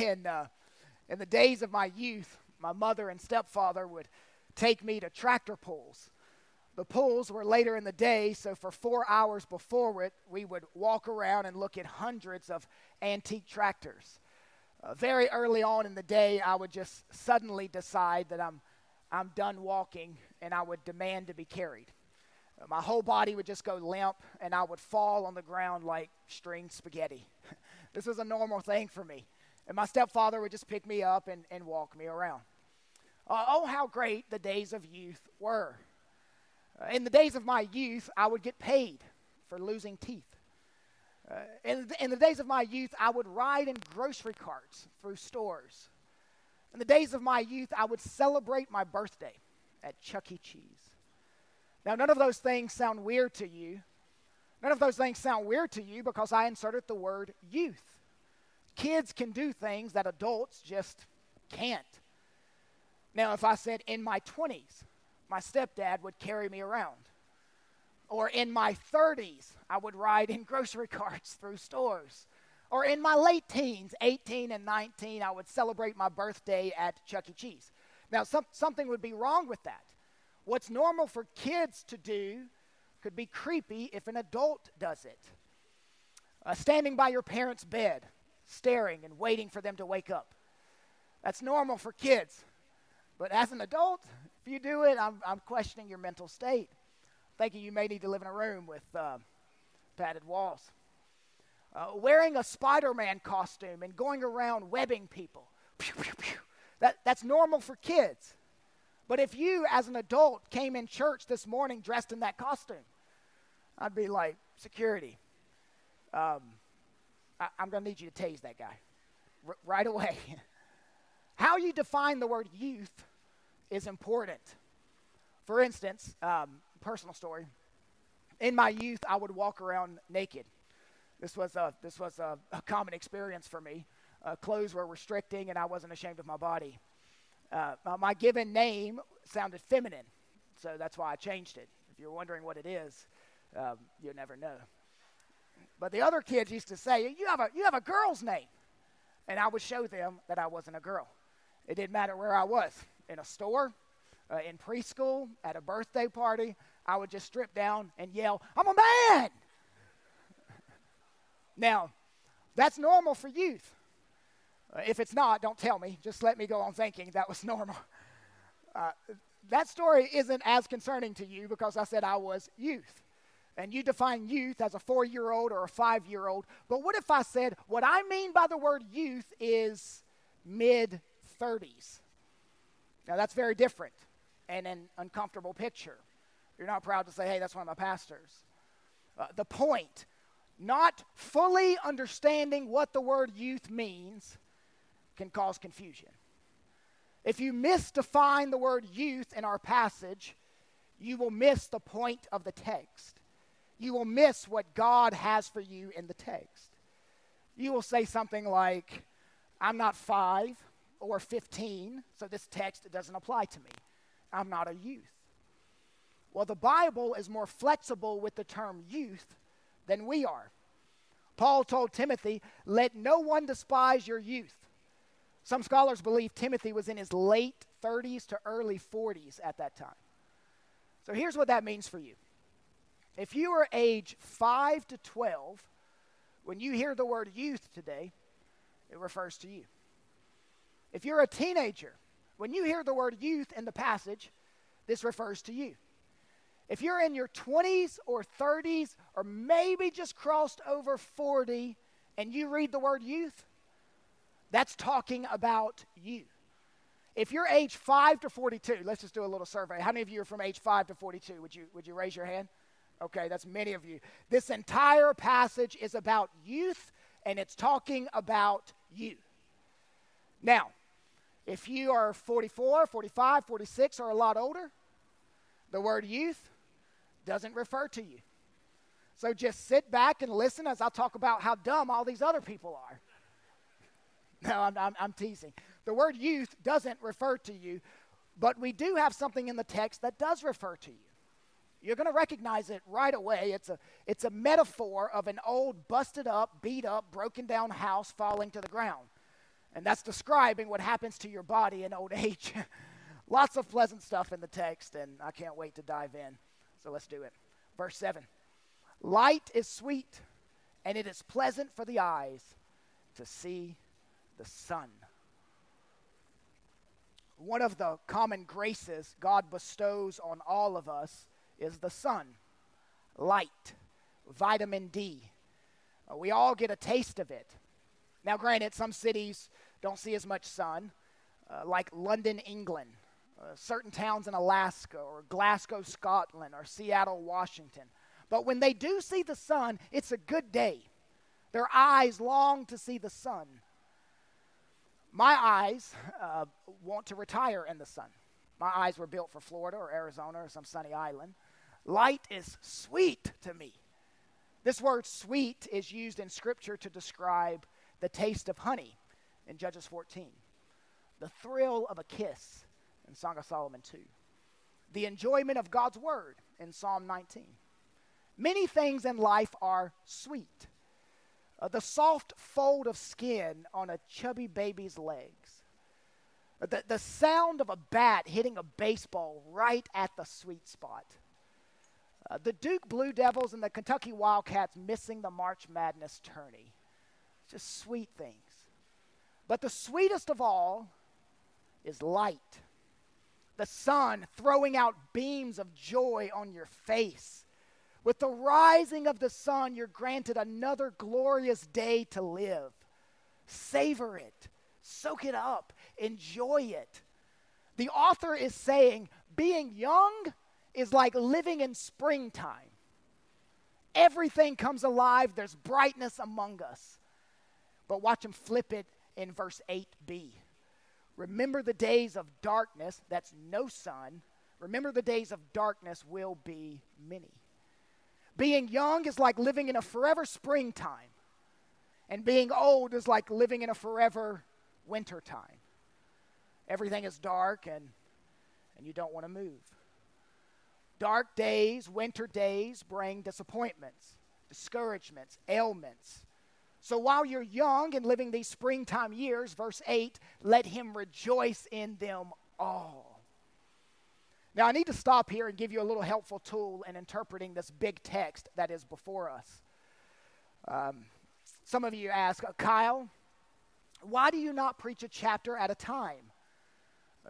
in, uh, in the days of my youth, my mother and stepfather would take me to tractor pulls. The pulls were later in the day, so for four hours before it, we would walk around and look at hundreds of antique tractors. Uh, very early on in the day, I would just suddenly decide that I'm, I'm done walking and I would demand to be carried. Uh, my whole body would just go limp and I would fall on the ground like string spaghetti. this was a normal thing for me. And my stepfather would just pick me up and, and walk me around. Uh, oh, how great the days of youth were. Uh, in the days of my youth, I would get paid for losing teeth. Uh, in, in the days of my youth, I would ride in grocery carts through stores. In the days of my youth, I would celebrate my birthday at Chuck E. Cheese. Now, none of those things sound weird to you. None of those things sound weird to you because I inserted the word youth. Kids can do things that adults just can't. Now, if I said in my 20s, my stepdad would carry me around. Or in my 30s, I would ride in grocery carts through stores. Or in my late teens, 18 and 19, I would celebrate my birthday at Chuck E. Cheese. Now, some, something would be wrong with that. What's normal for kids to do could be creepy if an adult does it. Uh, standing by your parents' bed, staring and waiting for them to wake up. That's normal for kids. But as an adult, if you do it, I'm, I'm questioning your mental state. Thinking you may need to live in a room with uh, padded walls. Uh, wearing a Spider Man costume and going around webbing people. Pew, pew, pew. That, that's normal for kids. But if you, as an adult, came in church this morning dressed in that costume, I'd be like, security, um, I, am going to need you to tase that guy R- right away. How you define the word youth is important. For instance, um, personal story. In my youth, I would walk around naked. This was a, this was a, a common experience for me. Uh, clothes were restricting, and I wasn't ashamed of my body. Uh, my given name sounded feminine, so that's why I changed it. If you're wondering what it is, um, you'll never know. But the other kids used to say, "You have a you have a girl's name," and I would show them that I wasn't a girl. It didn't matter where I was in a store, uh, in preschool, at a birthday party, I would just strip down and yell, I'm a man! now, that's normal for youth. Uh, if it's not, don't tell me. Just let me go on thinking that was normal. Uh, that story isn't as concerning to you because I said I was youth. And you define youth as a four year old or a five year old. But what if I said what I mean by the word youth is mid 30s? Now, that's very different and an uncomfortable picture. You're not proud to say, hey, that's one of my pastors. Uh, the point, not fully understanding what the word youth means, can cause confusion. If you misdefine the word youth in our passage, you will miss the point of the text. You will miss what God has for you in the text. You will say something like, I'm not five, or 15, so this text doesn't apply to me. I'm not a youth. Well, the Bible is more flexible with the term youth than we are. Paul told Timothy, Let no one despise your youth. Some scholars believe Timothy was in his late 30s to early 40s at that time. So here's what that means for you. If you are age 5 to 12, when you hear the word youth today, it refers to you. If you're a teenager, when you hear the word youth in the passage, this refers to you. If you're in your 20s or 30s, or maybe just crossed over 40, and you read the word youth, that's talking about you. If you're age 5 to 42, let's just do a little survey. How many of you are from age 5 to 42? Would you, would you raise your hand? Okay, that's many of you. This entire passage is about youth, and it's talking about you. Now, if you are 44, 45, 46, or a lot older, the word youth doesn't refer to you. So just sit back and listen as I talk about how dumb all these other people are. No, I'm, I'm, I'm teasing. The word youth doesn't refer to you, but we do have something in the text that does refer to you. You're going to recognize it right away. It's a, it's a metaphor of an old, busted up, beat up, broken down house falling to the ground. And that's describing what happens to your body in old age. Lots of pleasant stuff in the text, and I can't wait to dive in. So let's do it. Verse 7 Light is sweet, and it is pleasant for the eyes to see the sun. One of the common graces God bestows on all of us is the sun, light, vitamin D. Uh, we all get a taste of it. Now, granted, some cities don't see as much sun, uh, like London, England, uh, certain towns in Alaska, or Glasgow, Scotland, or Seattle, Washington. But when they do see the sun, it's a good day. Their eyes long to see the sun. My eyes uh, want to retire in the sun. My eyes were built for Florida or Arizona or some sunny island. Light is sweet to me. This word sweet is used in Scripture to describe the taste of honey in Judges 14, the thrill of a kiss in Song of Solomon 2, the enjoyment of God's word in Psalm 19. Many things in life are sweet. Uh, the soft fold of skin on a chubby baby's legs. Uh, the, the sound of a bat hitting a baseball right at the sweet spot. Uh, the Duke Blue Devils and the Kentucky Wildcats missing the March Madness tourney. Just sweet things. But the sweetest of all is light. The sun throwing out beams of joy on your face with the rising of the sun, you're granted another glorious day to live. Savor it, soak it up, enjoy it. The author is saying being young is like living in springtime. Everything comes alive, there's brightness among us. But watch him flip it in verse 8b. Remember the days of darkness, that's no sun. Remember the days of darkness will be many. Being young is like living in a forever springtime, and being old is like living in a forever wintertime. Everything is dark, and, and you don't want to move. Dark days, winter days bring disappointments, discouragements, ailments. So while you're young and living these springtime years, verse 8, let him rejoice in them all. Now, I need to stop here and give you a little helpful tool in interpreting this big text that is before us. Um, some of you ask, uh, Kyle, why do you not preach a chapter at a time?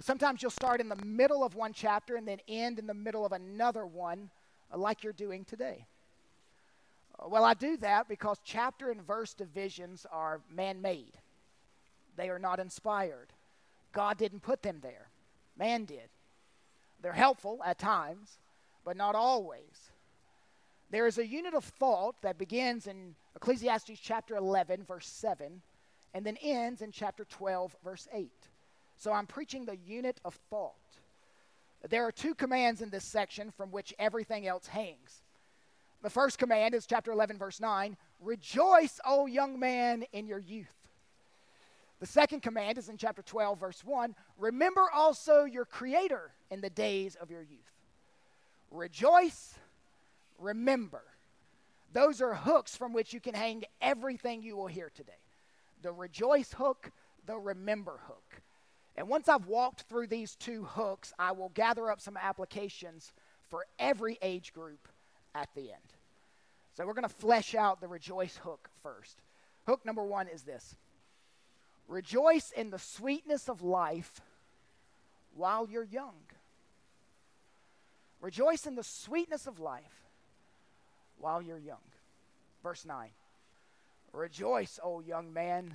Sometimes you'll start in the middle of one chapter and then end in the middle of another one, uh, like you're doing today. Uh, well, I do that because chapter and verse divisions are man made, they are not inspired. God didn't put them there, man did. They're helpful at times, but not always. There is a unit of thought that begins in Ecclesiastes chapter 11, verse 7, and then ends in chapter 12, verse 8. So I'm preaching the unit of thought. There are two commands in this section from which everything else hangs. The first command is chapter 11, verse 9 Rejoice, O young man, in your youth. The second command is in chapter 12, verse 1 Remember also your Creator in the days of your youth. Rejoice, remember. Those are hooks from which you can hang everything you will hear today the rejoice hook, the remember hook. And once I've walked through these two hooks, I will gather up some applications for every age group at the end. So we're going to flesh out the rejoice hook first. Hook number one is this Rejoice in the sweetness of life while you're young. Rejoice in the sweetness of life while you're young. Verse 9 Rejoice, O young man,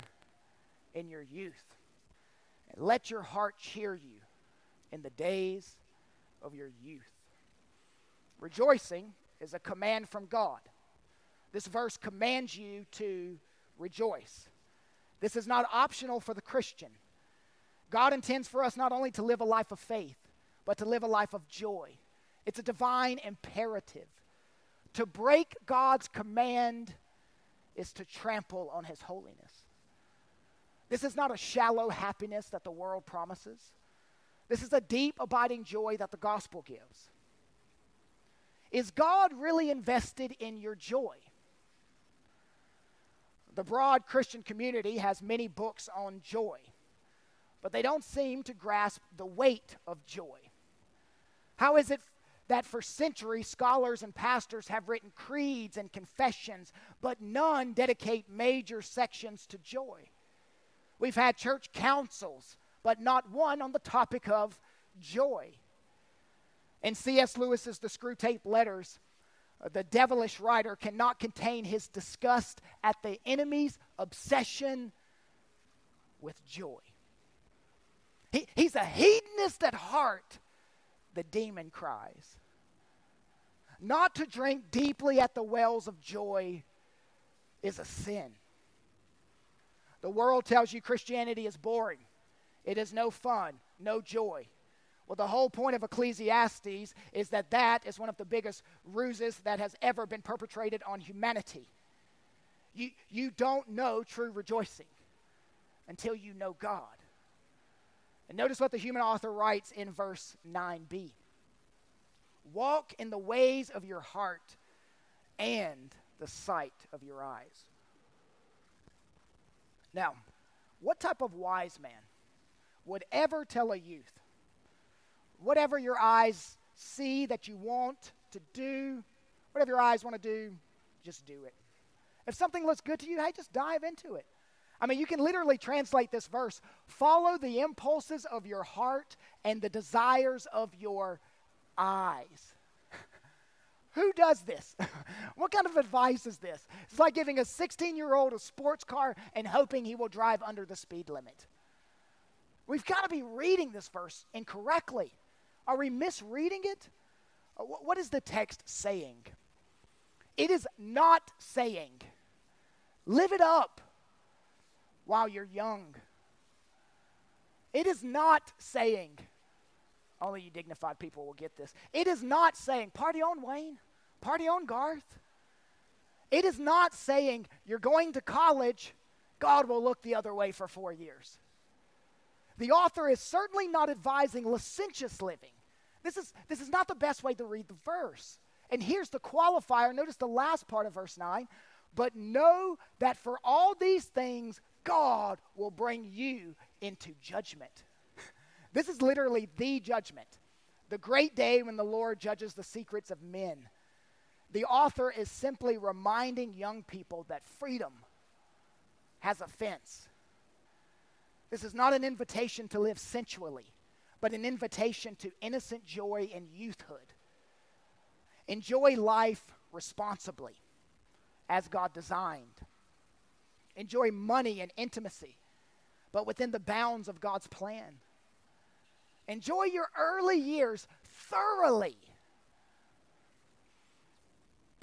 in your youth, let your heart cheer you in the days of your youth. Rejoicing is a command from God. This verse commands you to rejoice. This is not optional for the Christian. God intends for us not only to live a life of faith, but to live a life of joy. It's a divine imperative. To break God's command is to trample on his holiness. This is not a shallow happiness that the world promises. This is a deep, abiding joy that the gospel gives. Is God really invested in your joy? The broad Christian community has many books on joy, but they don't seem to grasp the weight of joy. How is it that for centuries scholars and pastors have written creeds and confessions, but none dedicate major sections to joy? We've had church councils, but not one on the topic of joy. In C.S. Lewis's The Screwtape Letters, uh, the devilish writer cannot contain his disgust at the enemy's obsession with joy. He, he's a hedonist at heart, the demon cries. Not to drink deeply at the wells of joy is a sin. The world tells you Christianity is boring, it is no fun, no joy. Well, the whole point of Ecclesiastes is that that is one of the biggest ruses that has ever been perpetrated on humanity. You, you don't know true rejoicing until you know God. And notice what the human author writes in verse 9b Walk in the ways of your heart and the sight of your eyes. Now, what type of wise man would ever tell a youth whatever your eyes see that you want to do, whatever your eyes want to do, just do it. If something looks good to you, hey, just dive into it. I mean, you can literally translate this verse follow the impulses of your heart and the desires of your eyes. Who does this? what kind of advice is this? It's like giving a 16 year old a sports car and hoping he will drive under the speed limit. We've got to be reading this verse incorrectly. Are we misreading it? Uh, what is the text saying? It is not saying, live it up while you're young. It is not saying, only you dignified people will get this. It is not saying, party on, Wayne, party on, Garth. It is not saying, you're going to college, God will look the other way for four years. The author is certainly not advising licentious living. This is, this is not the best way to read the verse. And here's the qualifier. Notice the last part of verse 9. But know that for all these things, God will bring you into judgment. this is literally the judgment, the great day when the Lord judges the secrets of men. The author is simply reminding young people that freedom has a fence. This is not an invitation to live sensually but an invitation to innocent joy and youthhood. Enjoy life responsibly as God designed. Enjoy money and intimacy, but within the bounds of God's plan. Enjoy your early years thoroughly.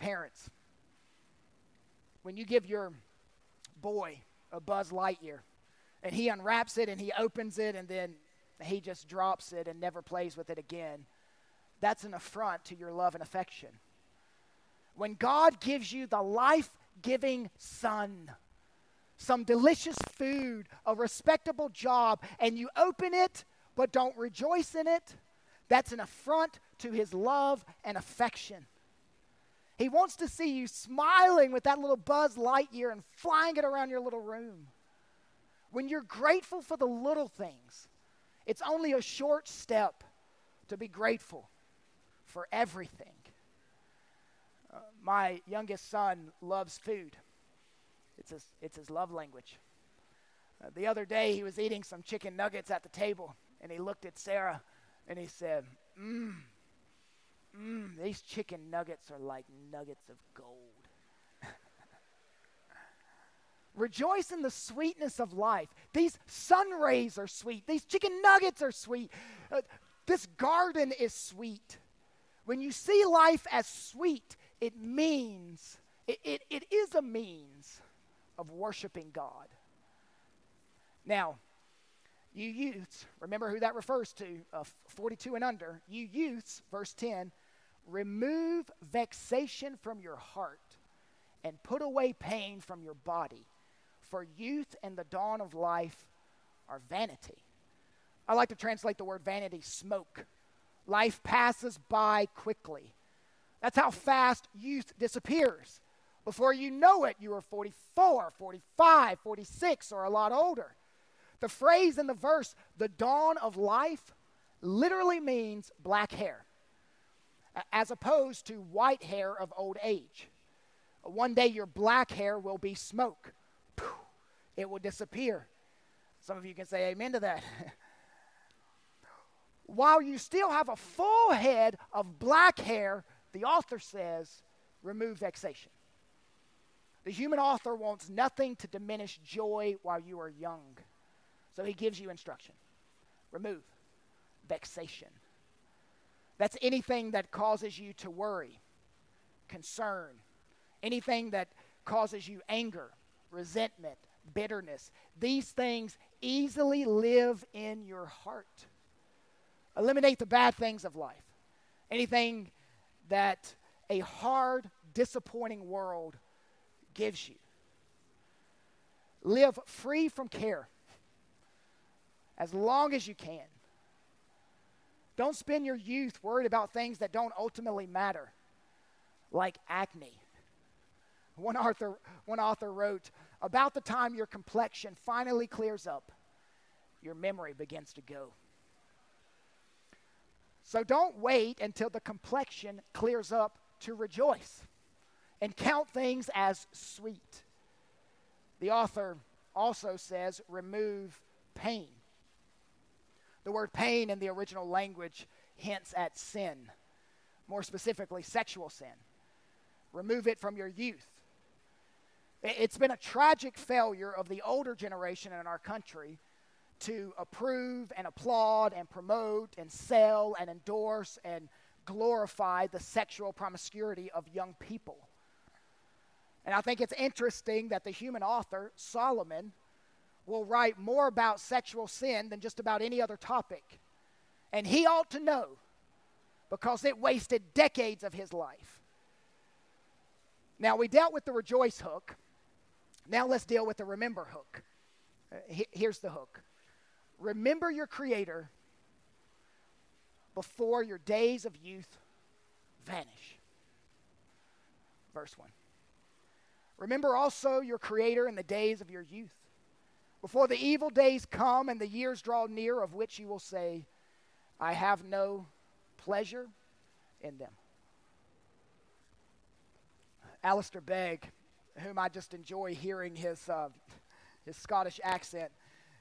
Parents, when you give your boy a Buzz Lightyear and he unwraps it and he opens it and then he just drops it and never plays with it again, that's an affront to your love and affection. When God gives you the life giving sun, some delicious food, a respectable job, and you open it but don't rejoice in it, that's an affront to his love and affection. He wants to see you smiling with that little Buzz Lightyear and flying it around your little room. When you're grateful for the little things, it's only a short step to be grateful for everything. Uh, my youngest son loves food, it's his, it's his love language. Uh, the other day, he was eating some chicken nuggets at the table, and he looked at Sarah and he said, Mmm, mmm, these chicken nuggets are like nuggets of gold. Rejoice in the sweetness of life. These sun rays are sweet. These chicken nuggets are sweet. Uh, this garden is sweet. When you see life as sweet, it means, it, it, it is a means of worshiping God. Now, you youths, remember who that refers to, uh, 42 and under. You youths, verse 10, remove vexation from your heart and put away pain from your body for youth and the dawn of life are vanity. I like to translate the word vanity smoke. Life passes by quickly. That's how fast youth disappears. Before you know it, you are 44, 45, 46, or a lot older. The phrase in the verse, the dawn of life, literally means black hair, as opposed to white hair of old age. One day your black hair will be smoke, it will disappear. Some of you can say amen to that. While you still have a full head of black hair, the author says, remove vexation. The human author wants nothing to diminish joy while you are young. So he gives you instruction remove vexation. That's anything that causes you to worry, concern, anything that causes you anger, resentment, bitterness. These things easily live in your heart. Eliminate the bad things of life. Anything that a hard, disappointing world gives you. Live free from care as long as you can. Don't spend your youth worried about things that don't ultimately matter, like acne. One author, one author wrote, About the time your complexion finally clears up, your memory begins to go. So don't wait until the complexion clears up to rejoice and count things as sweet. The author also says, remove pain. The word pain in the original language hints at sin, more specifically, sexual sin. Remove it from your youth. It's been a tragic failure of the older generation in our country to approve and applaud and promote and sell and endorse and glorify the sexual promiscuity of young people. And I think it's interesting that the human author, Solomon, will write more about sexual sin than just about any other topic. And he ought to know because it wasted decades of his life. Now, we dealt with the rejoice hook. Now, let's deal with the remember hook. Uh, here's the hook Remember your Creator before your days of youth vanish. Verse 1. Remember also your Creator in the days of your youth, before the evil days come and the years draw near, of which you will say, I have no pleasure in them. Alistair Begg, whom I just enjoy hearing his, uh, his Scottish accent,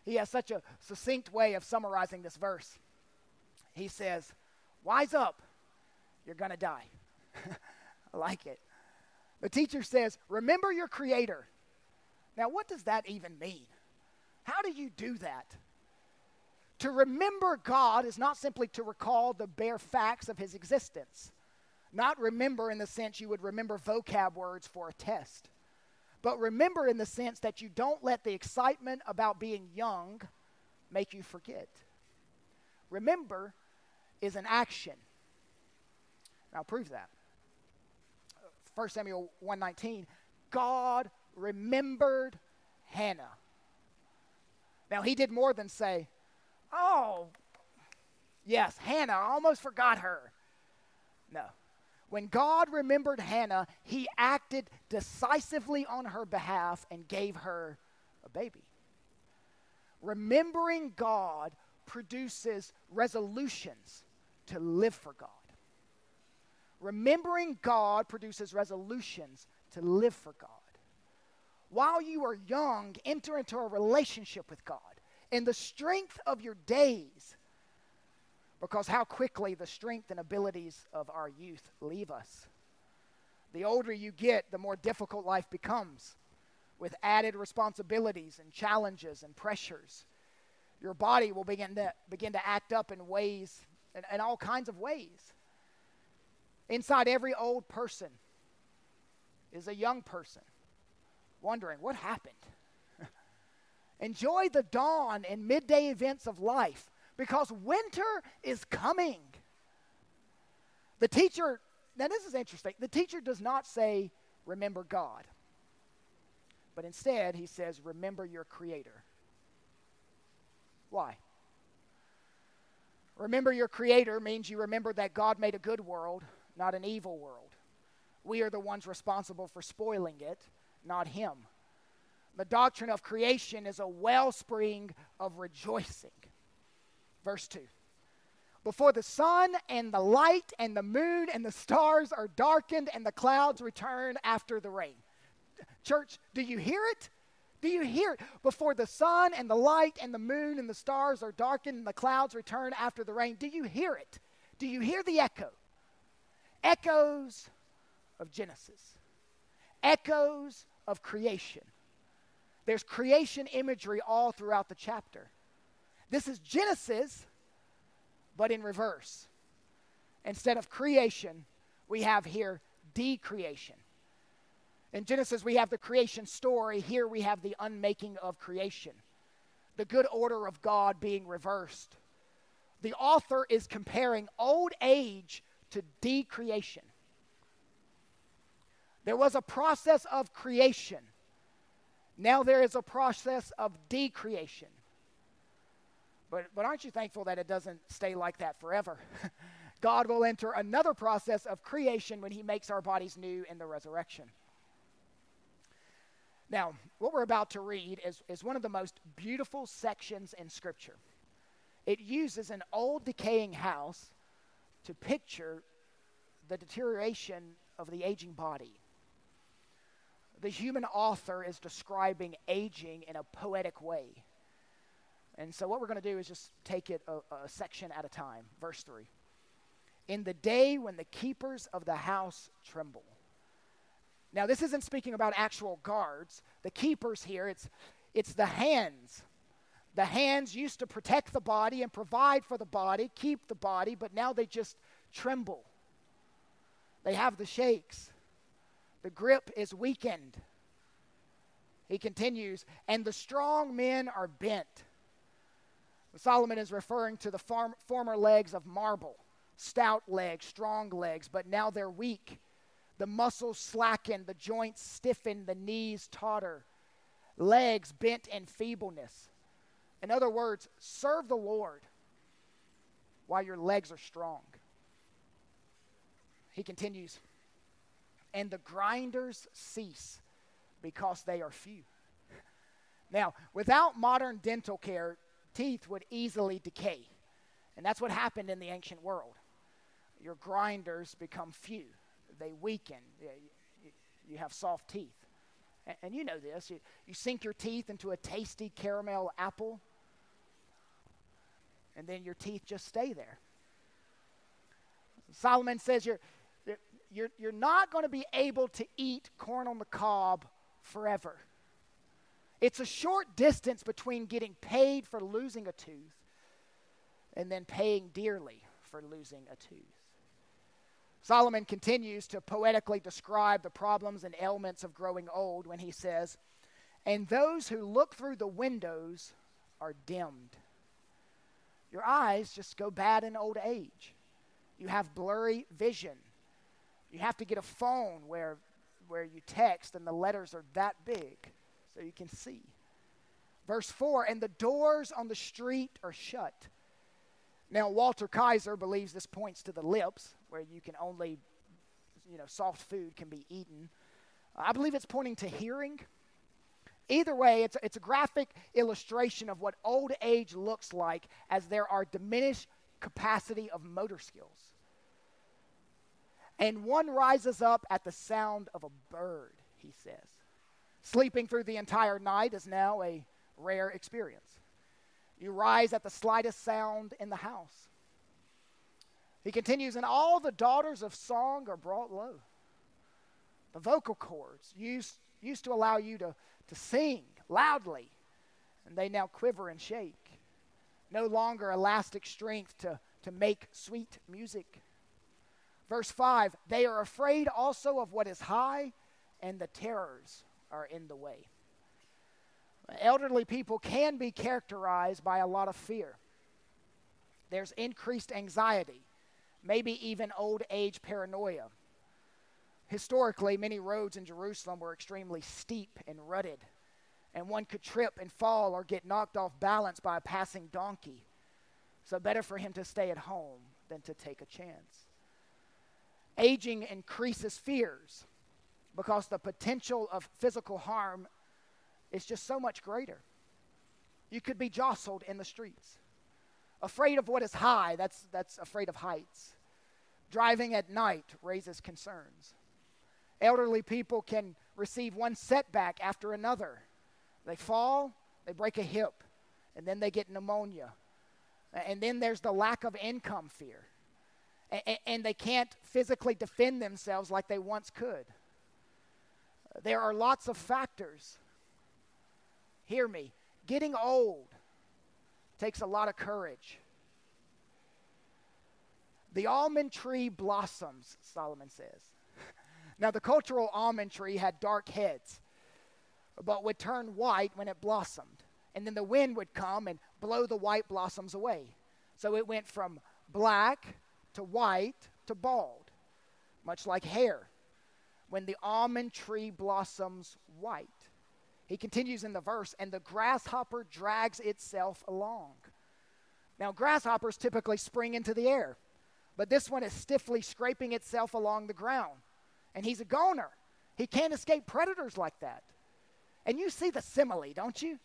he has such a succinct way of summarizing this verse. He says, Wise up, you're going to die. I like it. The teacher says, Remember your Creator. Now, what does that even mean? How do you do that? To remember God is not simply to recall the bare facts of His existence, not remember in the sense you would remember vocab words for a test. But remember in the sense that you don't let the excitement about being young make you forget. Remember is an action. I'll prove that. 1 Samuel 119, God remembered Hannah. Now, he did more than say, Oh, yes, Hannah, I almost forgot her. No. When God remembered Hannah, he acted decisively on her behalf and gave her a baby. Remembering God produces resolutions to live for God. Remembering God produces resolutions to live for God. While you are young, enter into a relationship with God in the strength of your days because how quickly the strength and abilities of our youth leave us. The older you get, the more difficult life becomes with added responsibilities and challenges and pressures. Your body will begin to, begin to act up in ways, in, in all kinds of ways. Inside every old person is a young person wondering what happened. Enjoy the dawn and midday events of life because winter is coming. The teacher, now this is interesting. The teacher does not say, remember God, but instead he says, remember your Creator. Why? Remember your Creator means you remember that God made a good world, not an evil world. We are the ones responsible for spoiling it, not Him. The doctrine of creation is a wellspring of rejoicing. Verse 2 Before the sun and the light and the moon and the stars are darkened and the clouds return after the rain. Church, do you hear it? Do you hear it? Before the sun and the light and the moon and the stars are darkened and the clouds return after the rain. Do you hear it? Do you hear the echo? Echoes of Genesis, echoes of creation. There's creation imagery all throughout the chapter. This is Genesis, but in reverse. Instead of creation, we have here decreation. In Genesis, we have the creation story. Here we have the unmaking of creation, the good order of God being reversed. The author is comparing old age to decreation. There was a process of creation. Now there is a process of decreation. But, but aren't you thankful that it doesn't stay like that forever? God will enter another process of creation when He makes our bodies new in the resurrection. Now, what we're about to read is, is one of the most beautiful sections in Scripture. It uses an old decaying house to picture the deterioration of the aging body. The human author is describing aging in a poetic way. And so, what we're going to do is just take it a, a section at a time. Verse 3 In the day when the keepers of the house tremble, now, this isn't speaking about actual guards. The keepers here, it's, it's the hands. The hands used to protect the body and provide for the body, keep the body, but now they just tremble. They have the shakes. The grip is weakened. He continues, and the strong men are bent. Solomon is referring to the former legs of marble, stout legs, strong legs, but now they're weak the muscles slacken, the joints stiffen, the knees totter, legs bent in feebleness. In other words, serve the Lord while your legs are strong. He continues, and the grinders cease because they are few. Now, without modern dental care, teeth would easily decay. And that's what happened in the ancient world. Your grinders become few they weaken. You have soft teeth. And you know this. You, sink your teeth into a tasty caramel apple, and then your teeth just stay there. Solomon says you're, you're, you're not going to be able to eat corn on the cob forever. It's a short distance between getting paid for losing a tooth and then paying dearly for losing a tooth. Solomon continues to poetically describe the problems and ailments of growing old when he says, And those who look through the windows are dimmed. Your eyes just go bad in old age. You have blurry vision. You have to get a phone where, where you text and the letters are that big so you can see. Verse 4 And the doors on the street are shut. Now, Walter Kaiser believes this points to the lips, where you can only, you know, soft food can be eaten. I believe it's pointing to hearing. Either way, it's, it's a graphic illustration of what old age looks like as there are diminished capacity of motor skills. And one rises up at the sound of a bird, he says. Sleeping through the entire night is now a rare experience. You rise at the slightest sound in the house. He continues, and all the daughters of song are brought low. The vocal cords used, used to allow you to, to sing loudly, and they now quiver and shake. No longer elastic strength to, to make sweet music. Verse 5 They are afraid also of what is high, and the terrors are in the way. Elderly people can be characterized by a lot of fear. There's increased anxiety, maybe even old age paranoia. Historically, many roads in Jerusalem were extremely steep and rutted, and one could trip and fall or get knocked off balance by a passing donkey. So, better for him to stay at home than to take a chance. Aging increases fears because the potential of physical harm is just so much greater. You could be jostled in the streets. Afraid of what is high, that's, that's afraid of heights. Driving at night raises concerns. Elderly people can receive one setback after another. They fall, they break a hip, and then they get pneumonia. And then there's the lack of income fear. And they can't physically defend themselves like they once could. There are lots of factors. Hear me. Getting old takes a lot of courage. The almond tree blossoms, Solomon says. now, the cultural almond tree had dark heads, but would turn white when it blossomed. And then the wind would come and blow the white blossoms away. So it went from black to white to bald, much like hair when the almond tree blossoms white. He continues in the verse, and the grasshopper drags itself along. Now, grasshoppers typically spring into the air, but this one is stiffly scraping itself along the ground. And he's a goner. He can't escape predators like that. And you see the simile, don't you?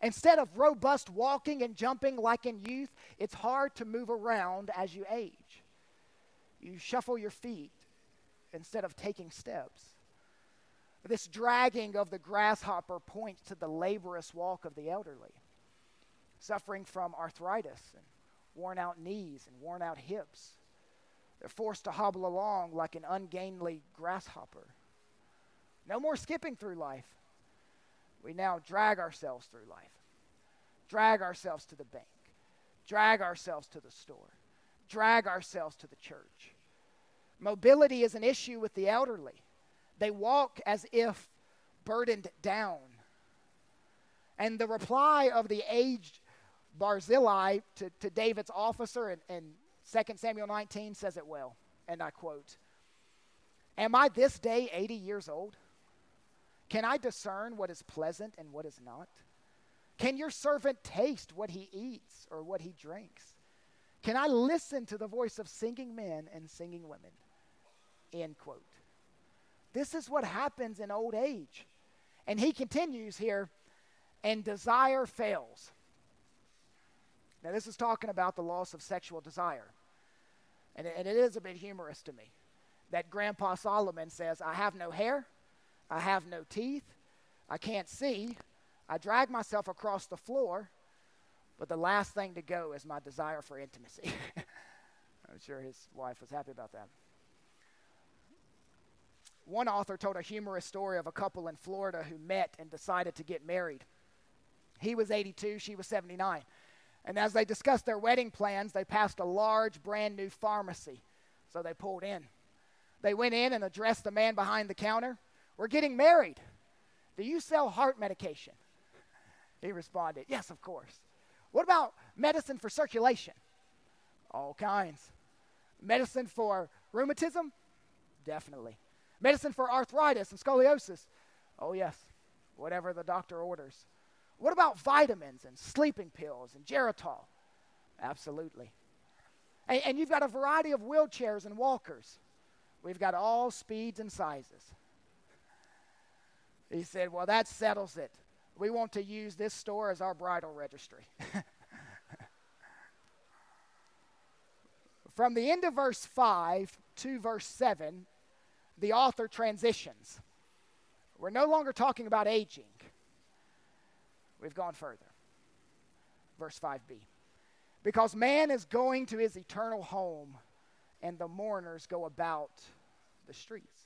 Instead of robust walking and jumping like in youth, it's hard to move around as you age. You shuffle your feet instead of taking steps. This dragging of the grasshopper points to the laborious walk of the elderly, suffering from arthritis and worn out knees and worn out hips. They're forced to hobble along like an ungainly grasshopper. No more skipping through life. We now drag ourselves through life, drag ourselves to the bank, drag ourselves to the store, drag ourselves to the church. Mobility is an issue with the elderly. They walk as if burdened down. And the reply of the aged Barzillai to, to David's officer in, in 2 Samuel 19 says it well. And I quote Am I this day 80 years old? Can I discern what is pleasant and what is not? Can your servant taste what he eats or what he drinks? Can I listen to the voice of singing men and singing women? End quote. This is what happens in old age. And he continues here, and desire fails. Now, this is talking about the loss of sexual desire. And and it is a bit humorous to me that Grandpa Solomon says, I have no hair, I have no teeth, I can't see, I drag myself across the floor, but the last thing to go is my desire for intimacy. I'm sure his wife was happy about that. One author told a humorous story of a couple in Florida who met and decided to get married. He was 82, she was 79. And as they discussed their wedding plans, they passed a large, brand new pharmacy. So they pulled in. They went in and addressed the man behind the counter. We're getting married. Do you sell heart medication? He responded, Yes, of course. What about medicine for circulation? All kinds. Medicine for rheumatism? Definitely. Medicine for arthritis and scoliosis? Oh, yes, whatever the doctor orders. What about vitamins and sleeping pills and Geritol? Absolutely. And, and, you've got a variety of wheelchairs and walkers. We've got all speeds and sizes. He said, Well, that settles it. We want to use this store as our bridal registry. From the end of verse 5 to verse 7, the author transitions. We're no longer talking about aging. We've gone further. Verse 5b. Because man is going to his eternal home, and the mourners go about the streets.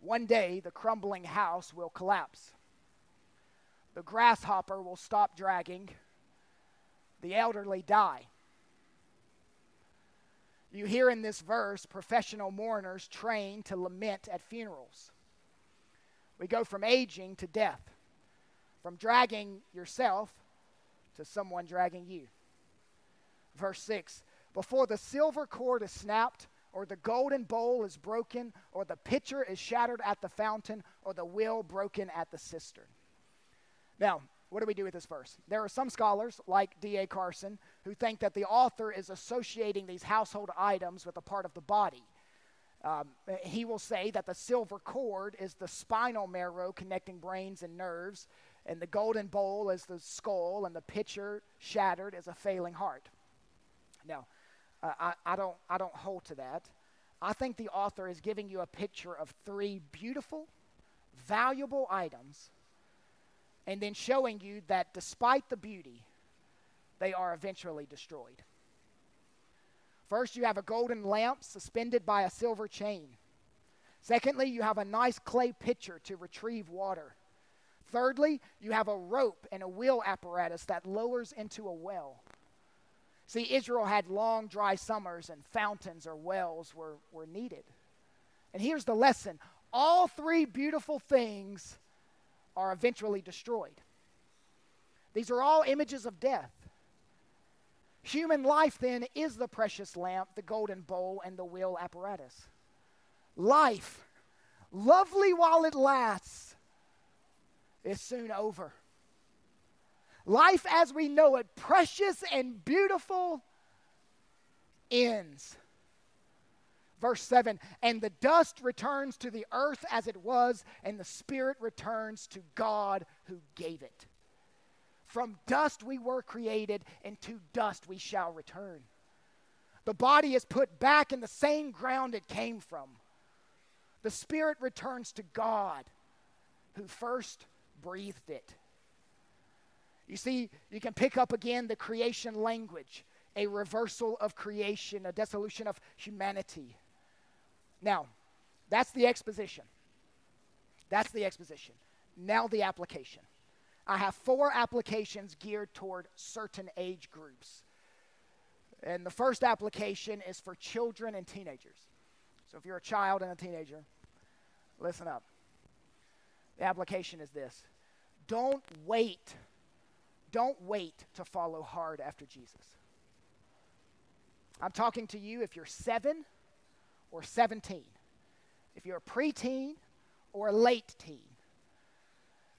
One day, the crumbling house will collapse. The grasshopper will stop dragging. The elderly die. You hear in this verse professional mourners trained to lament at funerals. We go from aging to death, from dragging yourself to someone dragging you. Verse 6 Before the silver cord is snapped, or the golden bowl is broken, or the pitcher is shattered at the fountain, or the wheel broken at the cistern. Now, what do we do with this verse? There are some scholars, like D.A. Carson, who think that the author is associating these household items with a part of the body. Um, he will say that the silver cord is the spinal marrow connecting brains and nerves, and the golden bowl is the skull, and the pitcher shattered is a failing heart. Now, uh, I, I, don't, I don't hold to that. I think the author is giving you a picture of three beautiful, valuable items, and then showing you that despite the beauty, they are eventually destroyed. First, you have a golden lamp suspended by a silver chain. Secondly, you have a nice clay pitcher to retrieve water. Thirdly, you have a rope and a wheel apparatus that lowers into a well. See, Israel had long, dry summers, and fountains or wells were, were needed. And here's the lesson all three beautiful things are eventually destroyed. These are all images of death. Human life, then, is the precious lamp, the golden bowl, and the wheel apparatus. Life, lovely while it lasts, is soon over. Life as we know it, precious and beautiful, ends. Verse 7 And the dust returns to the earth as it was, and the spirit returns to God who gave it. From dust we were created, and to dust we shall return. The body is put back in the same ground it came from. The spirit returns to God who first breathed it. You see, you can pick up again the creation language a reversal of creation, a dissolution of humanity. Now, that's the exposition. That's the exposition. Now, the application. I have four applications geared toward certain age groups. And the first application is for children and teenagers. So if you're a child and a teenager, listen up. The application is this don't wait. Don't wait to follow hard after Jesus. I'm talking to you if you're seven or 17, if you're a preteen or a late teen.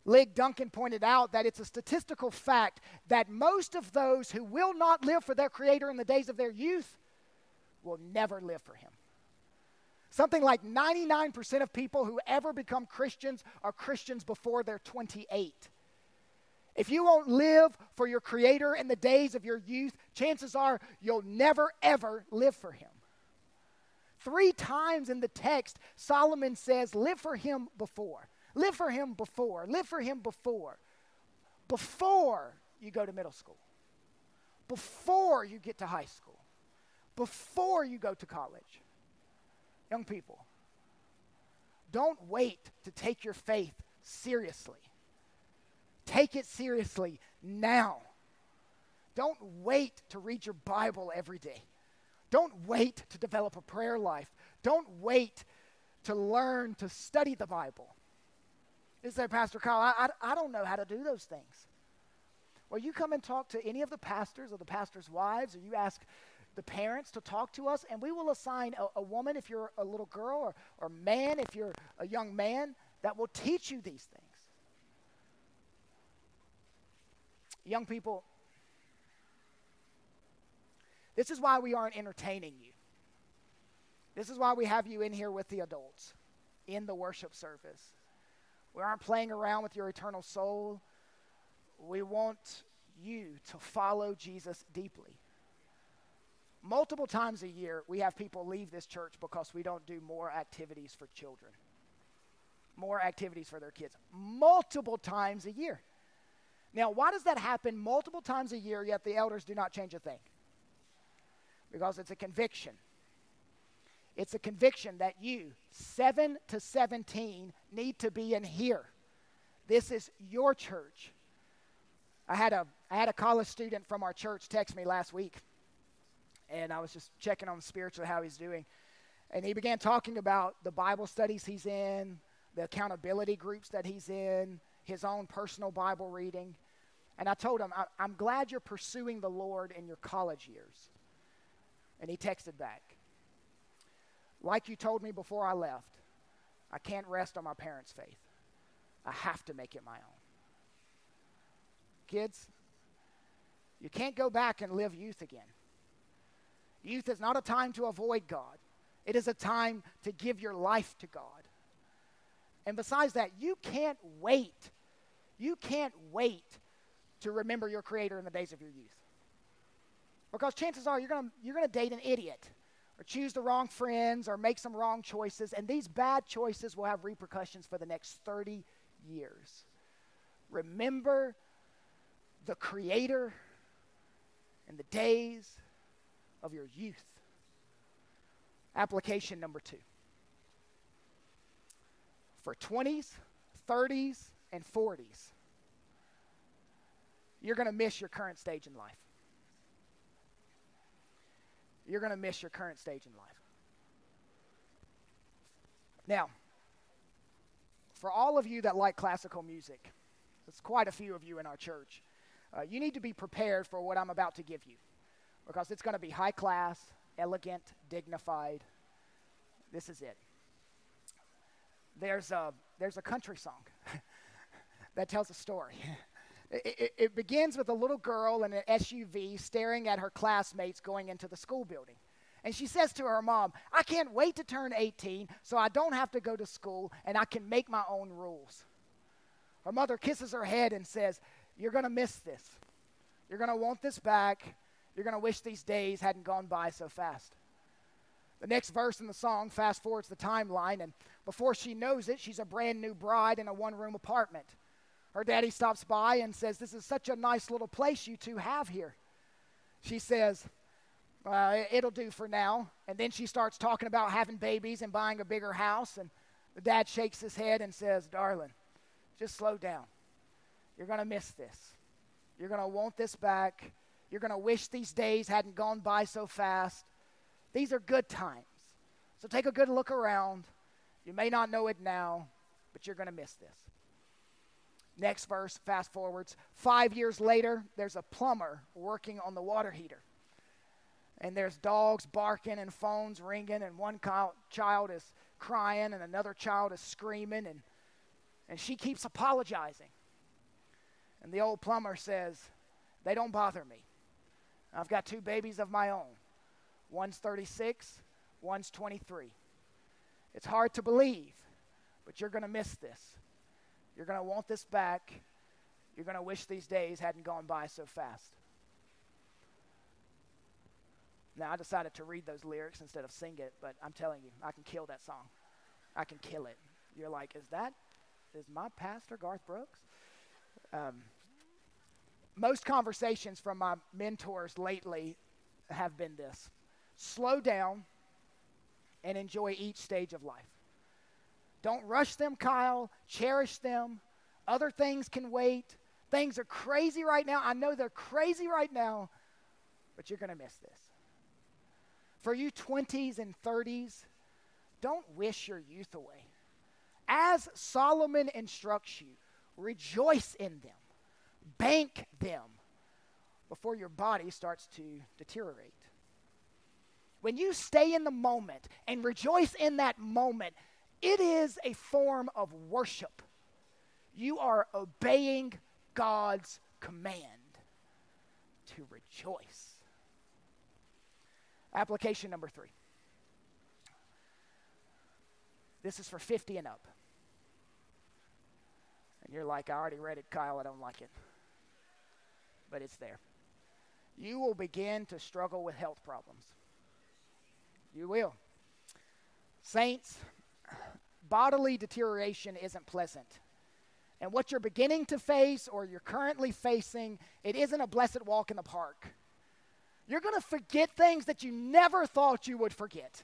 Lig Duncan pointed out that it's a statistical fact that most of those who will not live for their Creator in the days of their youth will never live for Him. Something like 99% of people who ever become Christians are Christians before they're 28. If you won't live for your Creator in the days of your youth, chances are you'll never, ever live for Him. Three times in the text, Solomon says, Live for Him before. Live for Him before. Live for Him before. Before you go to middle school. Before you get to high school. Before you go to college. Young people, don't wait to take your faith seriously. Take it seriously now. Don't wait to read your Bible every day. Don't wait to develop a prayer life. Don't wait to learn to study the Bible. You say, Pastor Kyle, I, I, I don't know how to do those things. Well, you come and talk to any of the pastors or the pastors' wives, or you ask the parents to talk to us, and we will assign a, a woman if you're a little girl, or, or man if you're a young man, that will teach you these things. Young people, this is why we aren't entertaining you. This is why we have you in here with the adults in the worship service. We aren't playing around with your eternal soul. We want you to follow Jesus deeply. Multiple times a year, we have people leave this church because we don't do more activities for children, more activities for their kids. Multiple times a year. Now, why does that happen multiple times a year, yet the elders do not change a thing? Because it's a conviction. It's a conviction that you, 7 to 17, need to be in here. This is your church. I had a, I had a college student from our church text me last week, and I was just checking on spiritually how he's doing. And he began talking about the Bible studies he's in, the accountability groups that he's in, his own personal Bible reading. And I told him, I'm glad you're pursuing the Lord in your college years. And he texted back, like you told me before I left, I can't rest on my parents' faith. I have to make it my own. Kids, you can't go back and live youth again. Youth is not a time to avoid God, it is a time to give your life to God. And besides that, you can't wait. You can't wait to remember your Creator in the days of your youth. Because chances are you're going you're going to date an idiot or choose the wrong friends or make some wrong choices, and these bad choices will have repercussions for the next 30 years. Remember the Creator in the days of your youth. Application number two. For 20s, 30s, and 40s, you're going to miss your current stage in life. You're going to miss your current stage in life. Now, for all of you that like classical music, there's quite a few of you in our church, uh, you need to be prepared for what I'm about to give you because it's going to be high class, elegant, dignified. This is it. There's a, there's a country song that tells a story. It, it, begins with a little girl in an SUV staring at her classmates going into the school building. And she says to her mom, I can't wait to turn 18 so I don't have to go to school and I can make my own rules. Her mother kisses her head and says, You're going to miss this. You're going to want this back. You're going to wish these days hadn't gone by so fast. The next verse in the song fast forwards the timeline, and before she knows it, she's a brand new bride in a one room apartment. Her daddy stops by and says, This is such a nice little place you two have here. She says, uh, It'll do for now. And then she starts talking about having babies and buying a bigger house. And the dad shakes his head and says, Darling, just slow down. You're going to miss this. You're going to want this back. You're going to wish these days hadn't gone by so fast. These are good times. So take a good look around. You may not know it now, but you're going to miss this. Next verse, fast forwards. Five years later, there's a plumber working on the water heater. And there's dogs barking and phones ringing, and one child is crying, and another child is screaming, and, and she keeps apologizing. And the old plumber says, They don't bother me. I've got two babies of my own. One's 36, one's 23. It's hard to believe, but you're going to miss this. You're going to want this back. You're going to wish these days hadn't gone by so fast. Now, I decided to read those lyrics instead of sing it, but I'm telling you, I can kill that song. I can kill it. You're like, is that, is my pastor Garth Brooks? Um, most conversations from my mentors lately have been this slow down and enjoy each stage of life. Don't rush them, Kyle. Cherish them. Other things can wait. Things are crazy right now. I know they're crazy right now, but you're going to miss this. For you 20s and 30s, don't wish your youth away. As Solomon instructs you, rejoice in them, bank them before your body starts to deteriorate. When you stay in the moment and rejoice in that moment, it is a form of worship. You are obeying God's command to rejoice. Application number three. This is for 50 and up. And you're like, I already read it, Kyle, I don't like it. But it's there. You will begin to struggle with health problems. You will. Saints, bodily deterioration isn't pleasant. And what you're beginning to face or you're currently facing, it isn't a blessed walk in the park. You're going to forget things that you never thought you would forget.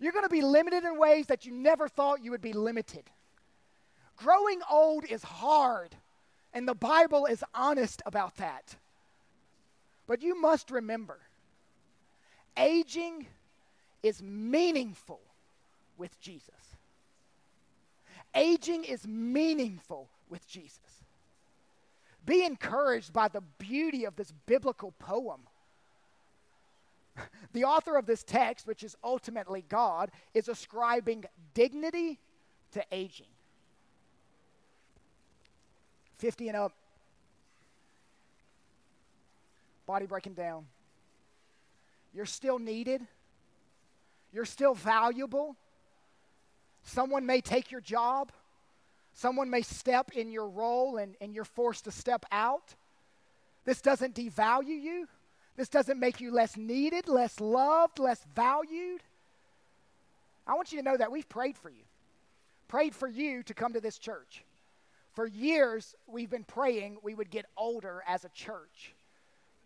You're going to be limited in ways that you never thought you would be limited. Growing old is hard, and the Bible is honest about that. But you must remember aging is meaningful with Jesus. Aging is meaningful with Jesus. Be encouraged by the beauty of this biblical poem. The author of this text, which is ultimately God, is ascribing dignity to aging. 50 and up, body breaking down. You're still needed. You're still valuable. Someone may take your job. Someone may step in your role and, and you're forced to step out. This doesn't devalue you. This doesn't make you less needed, less loved, less valued. I want you to know that we've prayed for you, prayed for you to come to this church. For years, we've been praying we would get older as a church.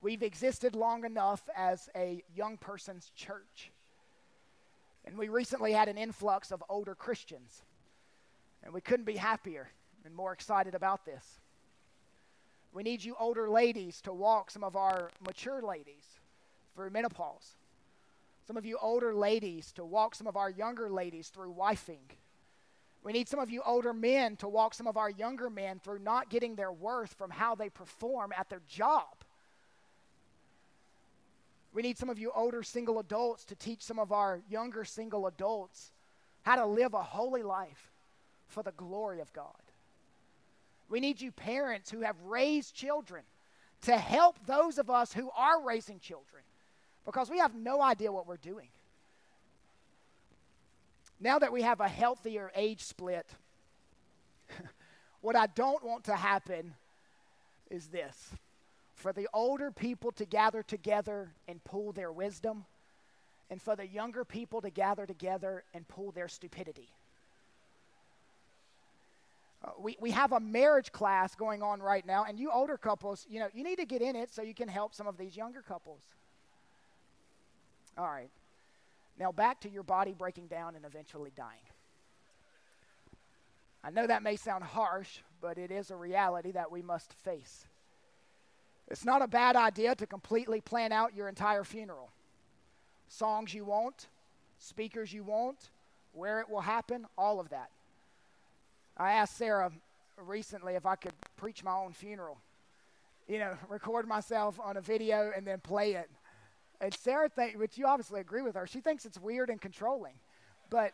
We've existed long enough as a young person's church. And we recently had an influx of older Christians. And we couldn't be happier and more excited about this. We need you older ladies to walk some of our mature ladies through menopause. Some of you older ladies to walk some of our younger ladies through wifing. We need some of you older men to walk some of our younger men through not getting their worth from how they perform at their job. We need some of you older single adults to teach some of our younger single adults how to live a holy life for the glory of God. We need you parents who have raised children to help those of us who are raising children because we have no idea what we're doing. Now that we have a healthier age split, what I don't want to happen is this for the older people to gather together and pool their wisdom, and for the younger people to gather together and pool their stupidity. Uh, we, we have a marriage class going on right now, and you older couples, you know, you need to get in it so you can help some of these younger couples. All right. Now back to your body breaking down and eventually dying. I know that may sound harsh, but it is a reality that we must face. It's not a bad idea to completely plan out your entire funeral. Songs you want, speakers you want, where it will happen, all of that. I asked Sarah recently if I could preach my own funeral. You know, record myself on a video and then play it. And Sarah which you obviously agree with her, she thinks it's weird and controlling. But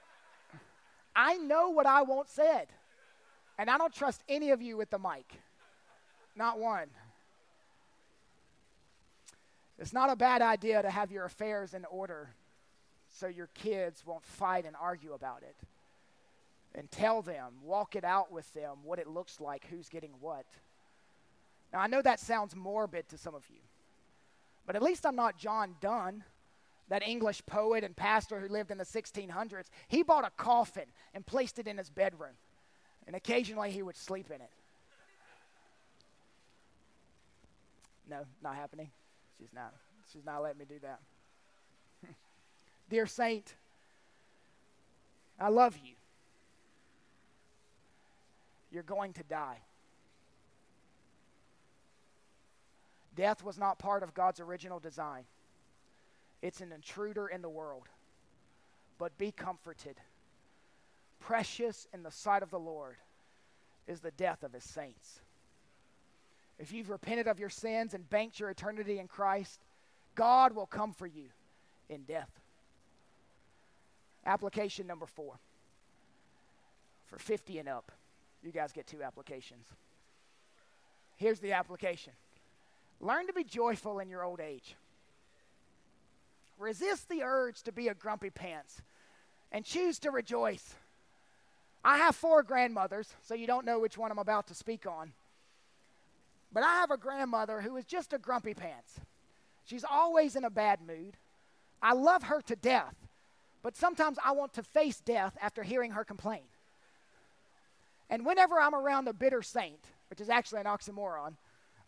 I know what I want said. And I don't trust any of you with the mic. Not one. It's not a bad idea to have your affairs in order so your kids won't fight and argue about it and tell them, walk it out with them, what it looks like, who's getting what. Now, I know that sounds morbid to some of you, but at least I'm not John Donne, that English poet and pastor who lived in the 1600s. He bought a coffin and placed it in his bedroom, and occasionally he would sleep in it. No, not happening. She's not. She's not letting me do that. Dear Saint, I love you you're going to die. Death was not part of God's original design, it's an intruder in the world. But be comforted. Precious in the sight of the Lord is the death of his saints. If you've repented of your sins and banked your eternity in Christ, God will come for you in death. Application number four for 50 and up. You guys get two applications. Here's the application Learn to be joyful in your old age. Resist the urge to be a grumpy pants and choose to rejoice. I have four grandmothers, so you don't know which one I'm about to speak on. But I have a grandmother who is just a grumpy pants. She's always in a bad mood. I love her to death, but sometimes I want to face death after hearing her complain. And whenever I'm around a bitter saint, which is actually an oxymoron,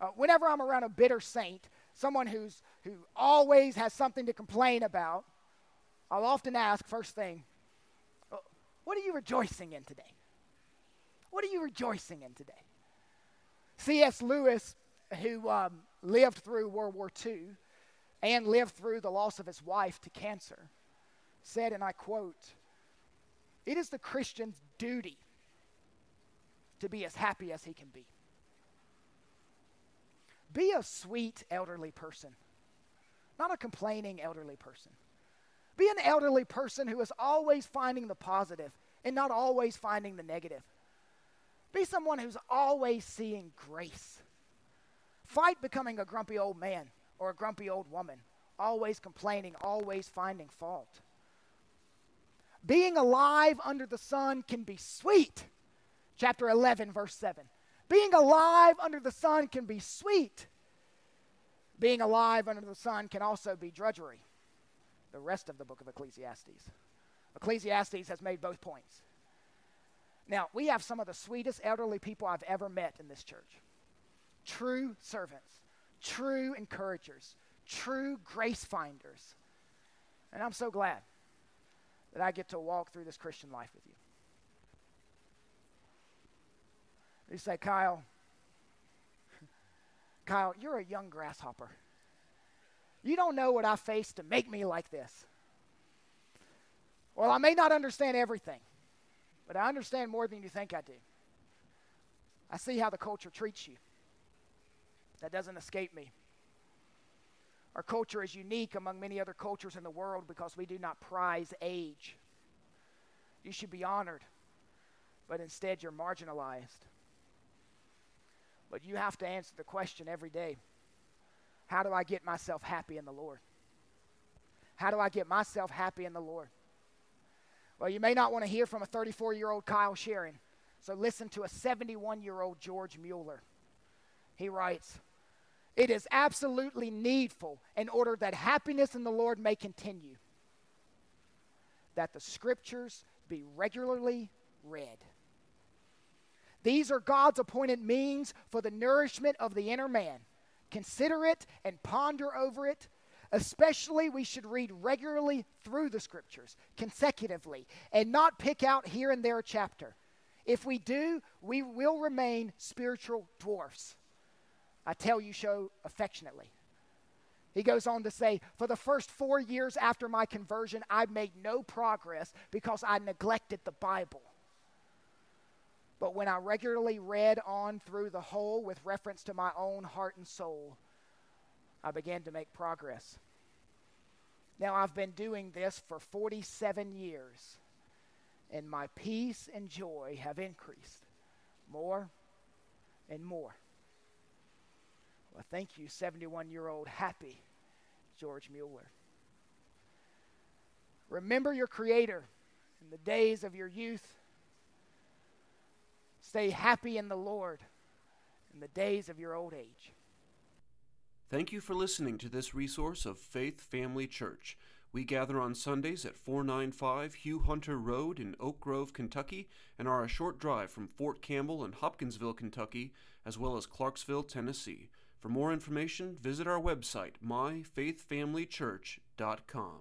uh, whenever I'm around a bitter saint, someone who's, who always has something to complain about, I'll often ask first thing, uh, What are you rejoicing in today? What are you rejoicing in today? C.S. Lewis, who um, lived through World War II and lived through the loss of his wife to cancer, said, and I quote, It is the Christian's duty to be as happy as he can be. Be a sweet elderly person, not a complaining elderly person. Be an elderly person who is always finding the positive and not always finding the negative. Be someone who's always seeing grace. Fight becoming a grumpy old man or a grumpy old woman, always complaining, always finding fault. Being alive under the sun can be sweet. Chapter 11, verse 7. Being alive under the sun can be sweet. Being alive under the sun can also be drudgery. The rest of the book of Ecclesiastes. Ecclesiastes has made both points. Now, we have some of the sweetest elderly people I've ever met in this church. True servants, true encouragers, true grace finders. And I'm so glad that I get to walk through this Christian life with you. You say, Kyle, Kyle, you're a young grasshopper. You don't know what I faced to make me like this. Well, I may not understand everything, but I understand more than you think I do. I see how the culture treats you. That doesn't escape me. Our culture is unique among many other cultures in the world because we do not prize age. You should be honored, but instead you're marginalized. But you have to answer the question every day how do I get myself happy in the Lord? How do I get myself happy in the Lord? Well, you may not want to hear from a 34 year old Kyle Sharon, so listen to a 71 year old George Mueller. He writes, it is absolutely needful in order that happiness in the Lord may continue, that the scriptures be regularly read. These are God's appointed means for the nourishment of the inner man. Consider it and ponder over it. Especially, we should read regularly through the scriptures, consecutively, and not pick out here and there a chapter. If we do, we will remain spiritual dwarfs. I tell you so affectionately. He goes on to say, For the first four years after my conversion, I made no progress because I neglected the Bible. But when I regularly read on through the whole with reference to my own heart and soul, I began to make progress. Now, I've been doing this for 47 years, and my peace and joy have increased more and more. Well, thank you, 71 year old happy George Mueller. Remember your Creator in the days of your youth. Stay happy in the Lord in the days of your old age. Thank you for listening to this resource of Faith Family Church. We gather on Sundays at 495 Hugh Hunter Road in Oak Grove, Kentucky, and are a short drive from Fort Campbell and Hopkinsville, Kentucky, as well as Clarksville, Tennessee. For more information, visit our website, myfaithfamilychurch.com.